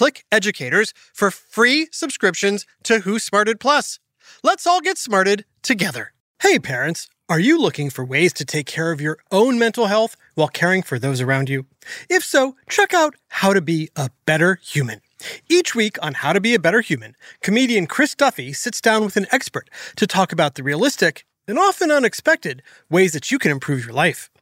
Click Educators for free subscriptions to Who Smarted Plus. Let's all get smarted together. Hey, parents, are you looking for ways to take care of your own mental health while caring for those around you? If so, check out How to Be a Better Human. Each week on How to Be a Better Human, comedian Chris Duffy sits down with an expert to talk about the realistic and often unexpected ways that you can improve your life.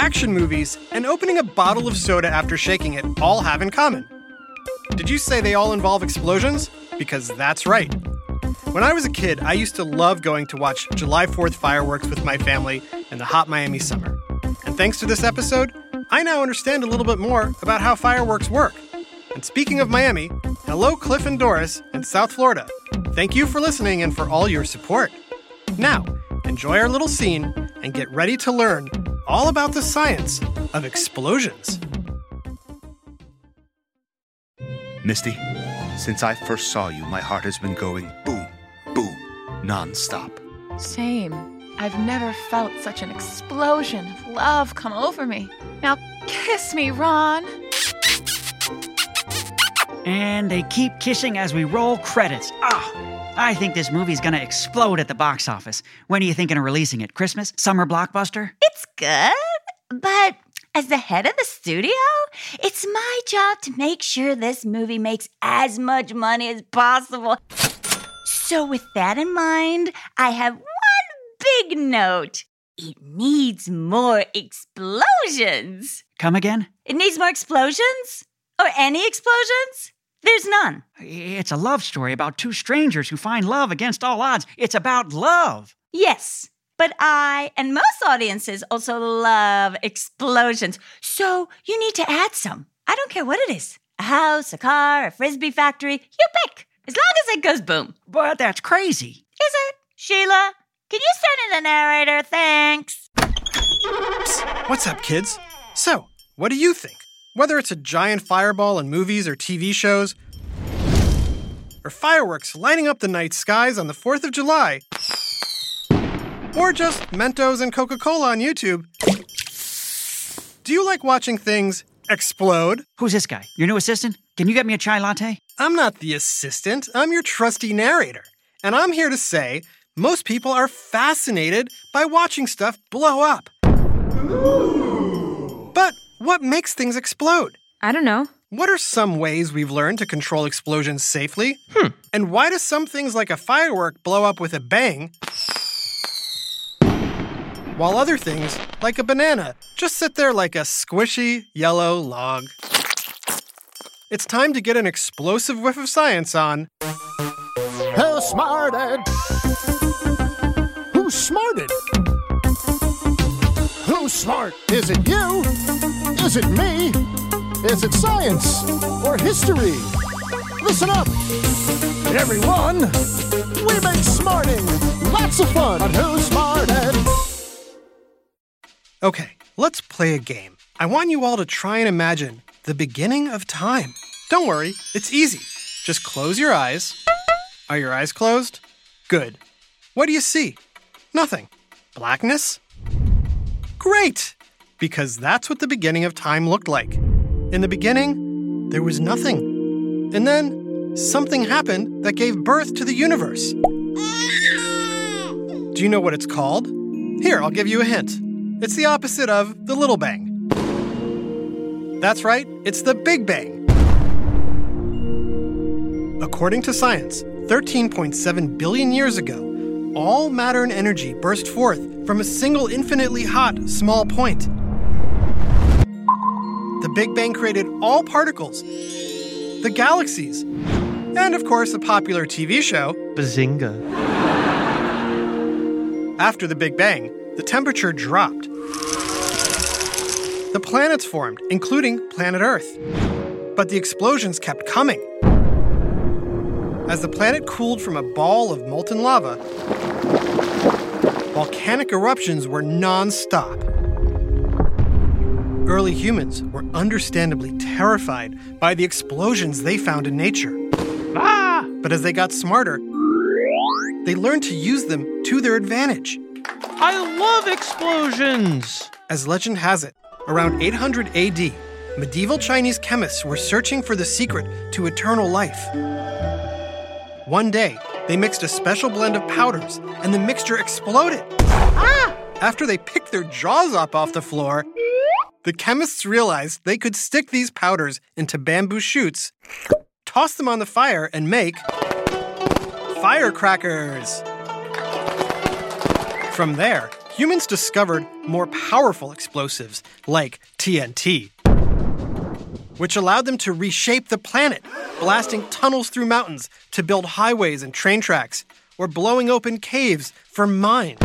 action movies, and opening a bottle of soda after shaking it all have in common? Did you say they all involve explosions? Because that's right. When I was a kid, I used to love going to watch July 4th fireworks with my family in the hot Miami summer. And thanks to this episode, I now understand a little bit more about how fireworks work. And speaking of Miami, hello, Cliff and Doris in South Florida. Thank you for listening and for all your support. Now, enjoy our little scene and get ready to learn all about the science of explosions. Misty, since I first saw you, my heart has been going boom, boom, nonstop. Same. I've never felt such an explosion of love come over me. Now kiss me, Ron. And they keep kissing as we roll credits. Ah, I think this movie's gonna explode at the box office. When are you thinking of releasing it? Christmas? Summer blockbuster? It's good, but as the head of the studio, it's my job to make sure this movie makes as much money as possible. So, with that in mind, I have one big note. It needs more explosions. Come again? It needs more explosions? Or any explosions? There's none. It's a love story about two strangers who find love against all odds. It's about love. Yes, but I and most audiences also love explosions. So you need to add some. I don't care what it is a house, a car, a frisbee factory. You pick. As long as it goes boom. But that's crazy. Is it? Sheila, can you send in the narrator? Thanks. Psst, what's up, kids? So, what do you think? Whether it's a giant fireball in movies or TV shows, or fireworks lighting up the night skies on the 4th of July, or just Mentos and Coca Cola on YouTube, do you like watching things explode? Who's this guy? Your new assistant? Can you get me a chai latte? I'm not the assistant, I'm your trusty narrator. And I'm here to say most people are fascinated by watching stuff blow up. But what makes things explode? I don't know. What are some ways we've learned to control explosions safely? Hmm. And why do some things like a firework blow up with a bang, while other things, like a banana, just sit there like a squishy yellow log? It's time to get an explosive whiff of science on. Who smarted? Who smarted? Who's smart? Is it you? Is it me? Is it science or history? Listen up, everyone. We make smarting lots of fun on Who Smarted. Okay, let's play a game. I want you all to try and imagine the beginning of time. Don't worry, it's easy. Just close your eyes. Are your eyes closed? Good. What do you see? Nothing. Blackness? Great! Because that's what the beginning of time looked like. In the beginning, there was nothing. And then something happened that gave birth to the universe. Do you know what it's called? Here, I'll give you a hint. It's the opposite of the Little Bang. That's right, it's the Big Bang. According to science, 13.7 billion years ago, all matter and energy burst forth from a single infinitely hot small point. The Big Bang created all particles, the galaxies, and of course, the popular TV show. Bazinga. After the Big Bang, the temperature dropped. The planets formed, including planet Earth. But the explosions kept coming. As the planet cooled from a ball of molten lava, volcanic eruptions were non stop. Early humans were understandably terrified by the explosions they found in nature. Ah! But as they got smarter, they learned to use them to their advantage. I love explosions! As legend has it, around 800 AD, medieval Chinese chemists were searching for the secret to eternal life. One day, they mixed a special blend of powders, and the mixture exploded. Ah! After they picked their jaws up off the floor, the chemists realized they could stick these powders into bamboo shoots, toss them on the fire, and make firecrackers. From there, humans discovered more powerful explosives like TNT, which allowed them to reshape the planet, blasting tunnels through mountains to build highways and train tracks, or blowing open caves for mines.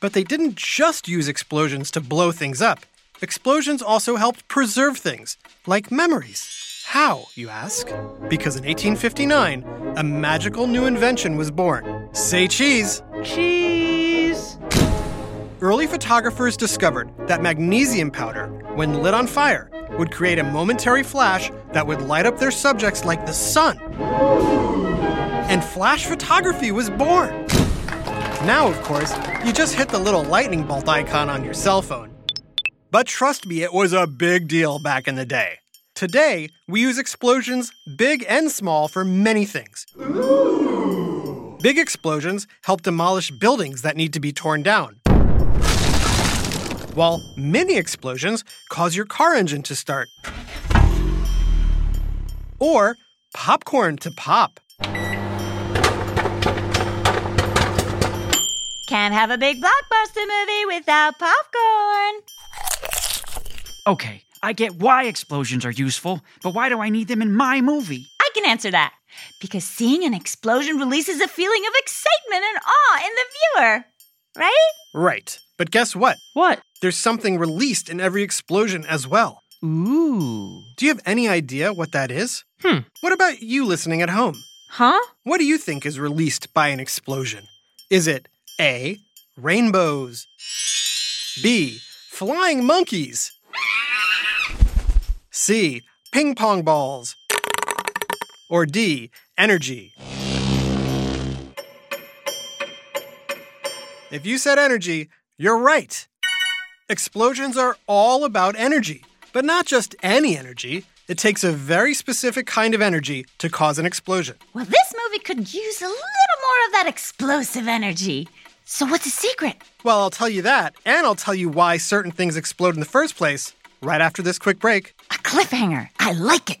But they didn't just use explosions to blow things up. Explosions also helped preserve things, like memories. How, you ask? Because in 1859, a magical new invention was born. Say cheese! Cheese! Early photographers discovered that magnesium powder, when lit on fire, would create a momentary flash that would light up their subjects like the sun. And flash photography was born. Now, of course, you just hit the little lightning bolt icon on your cell phone. But trust me, it was a big deal back in the day. Today, we use explosions, big and small, for many things. Big explosions help demolish buildings that need to be torn down. While mini explosions cause your car engine to start. Or popcorn to pop. Can't have a big blockbuster movie without popcorn. Okay, I get why explosions are useful, but why do I need them in my movie? I can answer that. Because seeing an explosion releases a feeling of excitement and awe in the viewer. Right? Right. But guess what? What? There's something released in every explosion as well. Ooh. Do you have any idea what that is? Hmm. What about you listening at home? Huh? What do you think is released by an explosion? Is it A. Rainbows, B. Flying monkeys, C. Ping pong balls, or D. Energy? If you said energy, you're right. Explosions are all about energy, but not just any energy. It takes a very specific kind of energy to cause an explosion. Well, this movie could use a little more of that explosive energy. So, what's the secret? Well, I'll tell you that, and I'll tell you why certain things explode in the first place right after this quick break. A cliffhanger. I like it.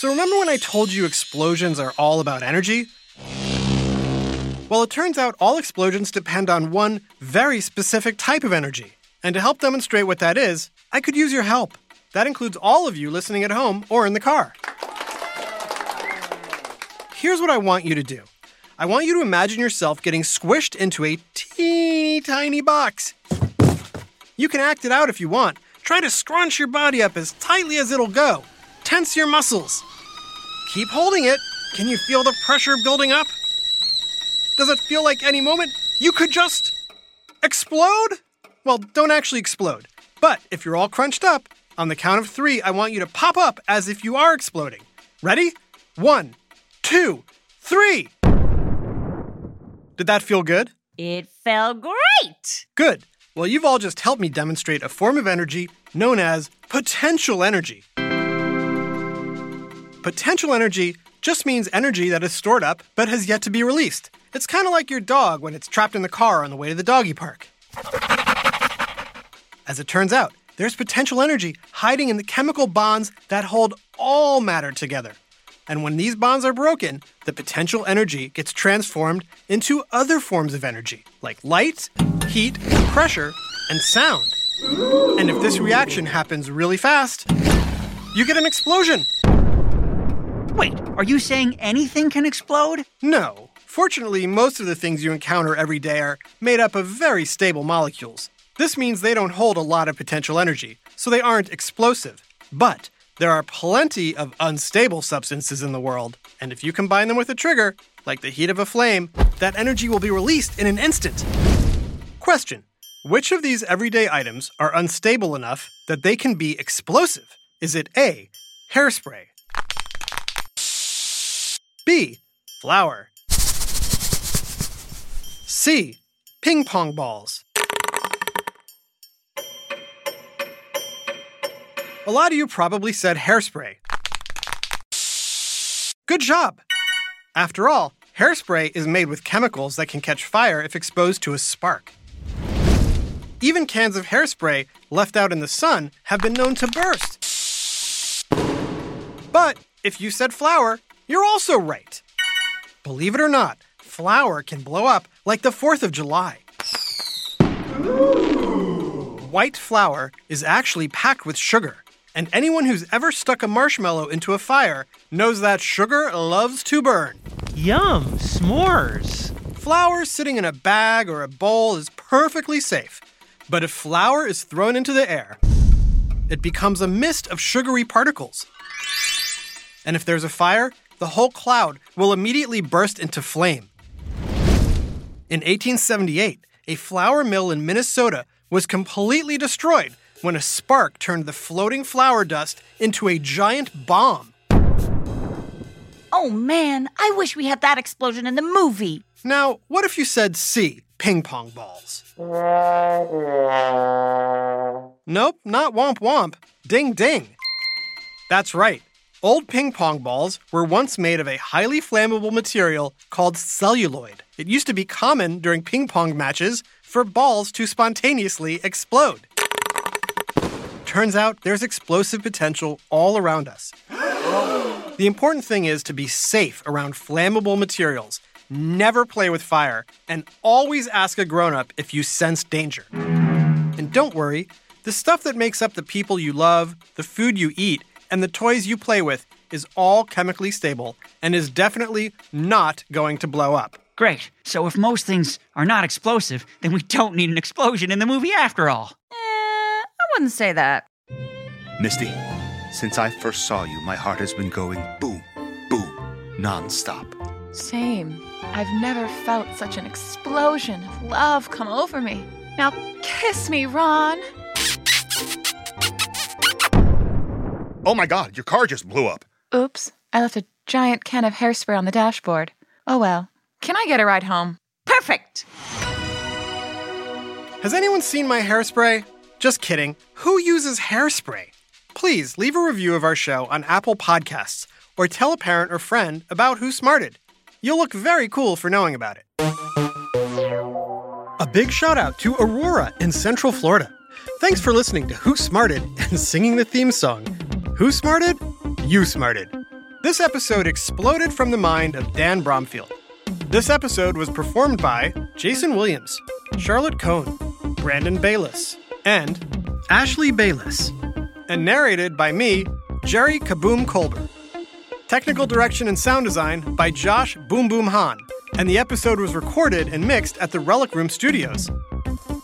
So remember when I told you explosions are all about energy? Well, it turns out all explosions depend on one very specific type of energy. And to help demonstrate what that is, I could use your help. That includes all of you listening at home or in the car. Here's what I want you to do I want you to imagine yourself getting squished into a teeny tiny box. You can act it out if you want. Try to scrunch your body up as tightly as it'll go. Tense your muscles. Keep holding it. Can you feel the pressure building up? Does it feel like any moment you could just explode? Well, don't actually explode. But if you're all crunched up, on the count of three, I want you to pop up as if you are exploding. Ready? One, two, three. Did that feel good? It felt great. Good. Well, you've all just helped me demonstrate a form of energy known as potential energy. Potential energy just means energy that is stored up but has yet to be released. It's kind of like your dog when it's trapped in the car on the way to the doggy park. As it turns out, there's potential energy hiding in the chemical bonds that hold all matter together. And when these bonds are broken, the potential energy gets transformed into other forms of energy, like light, heat, pressure, and sound. And if this reaction happens really fast, you get an explosion. Wait, are you saying anything can explode? No. Fortunately, most of the things you encounter every day are made up of very stable molecules. This means they don't hold a lot of potential energy, so they aren't explosive. But there are plenty of unstable substances in the world, and if you combine them with a trigger, like the heat of a flame, that energy will be released in an instant. Question Which of these everyday items are unstable enough that they can be explosive? Is it A. Hairspray? B. Flour? C. Ping pong balls? A lot of you probably said hairspray. Good job! After all, hairspray is made with chemicals that can catch fire if exposed to a spark. Even cans of hairspray left out in the sun have been known to burst. But if you said flour, you're also right. Believe it or not, flour can blow up like the 4th of July. White flour is actually packed with sugar, and anyone who's ever stuck a marshmallow into a fire knows that sugar loves to burn. Yum, s'mores. Flour sitting in a bag or a bowl is perfectly safe, but if flour is thrown into the air, it becomes a mist of sugary particles. And if there's a fire, the whole cloud will immediately burst into flame. In 1878, a flour mill in Minnesota was completely destroyed when a spark turned the floating flour dust into a giant bomb. Oh man, I wish we had that explosion in the movie. Now, what if you said C, ping pong balls? Nope, not womp womp. Ding ding. That's right. Old ping pong balls were once made of a highly flammable material called celluloid. It used to be common during ping pong matches for balls to spontaneously explode. Turns out there's explosive potential all around us. The important thing is to be safe around flammable materials, never play with fire, and always ask a grown up if you sense danger. And don't worry, the stuff that makes up the people you love, the food you eat, and the toys you play with is all chemically stable and is definitely not going to blow up. Great. So if most things are not explosive, then we don't need an explosion in the movie after all. Eh, I wouldn't say that. Misty, since I first saw you, my heart has been going boom, boom, nonstop. Same. I've never felt such an explosion of love come over me. Now kiss me, Ron. Oh my god, your car just blew up. Oops, I left a giant can of hairspray on the dashboard. Oh well. Can I get a ride home? Perfect. Has anyone seen my hairspray? Just kidding. Who uses hairspray? Please leave a review of our show on Apple Podcasts or tell a parent or friend about Who Smarted. You'll look very cool for knowing about it. A big shout out to Aurora in Central Florida. Thanks for listening to Who Smarted and singing the theme song. Who smarted? You smarted. This episode exploded from the mind of Dan Bromfield. This episode was performed by Jason Williams, Charlotte Cohn, Brandon Bayless, and Ashley Bayless, and narrated by me, Jerry Kaboom Colbert. Technical direction and sound design by Josh Boom Boom Han, and the episode was recorded and mixed at the Relic Room Studios.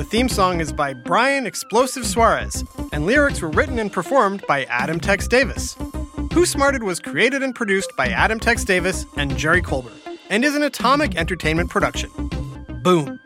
The theme song is by Brian Explosive Suarez, and lyrics were written and performed by Adam Tex Davis. Who Smarted was created and produced by Adam Tex Davis and Jerry Colbert, and is an Atomic Entertainment production. Boom.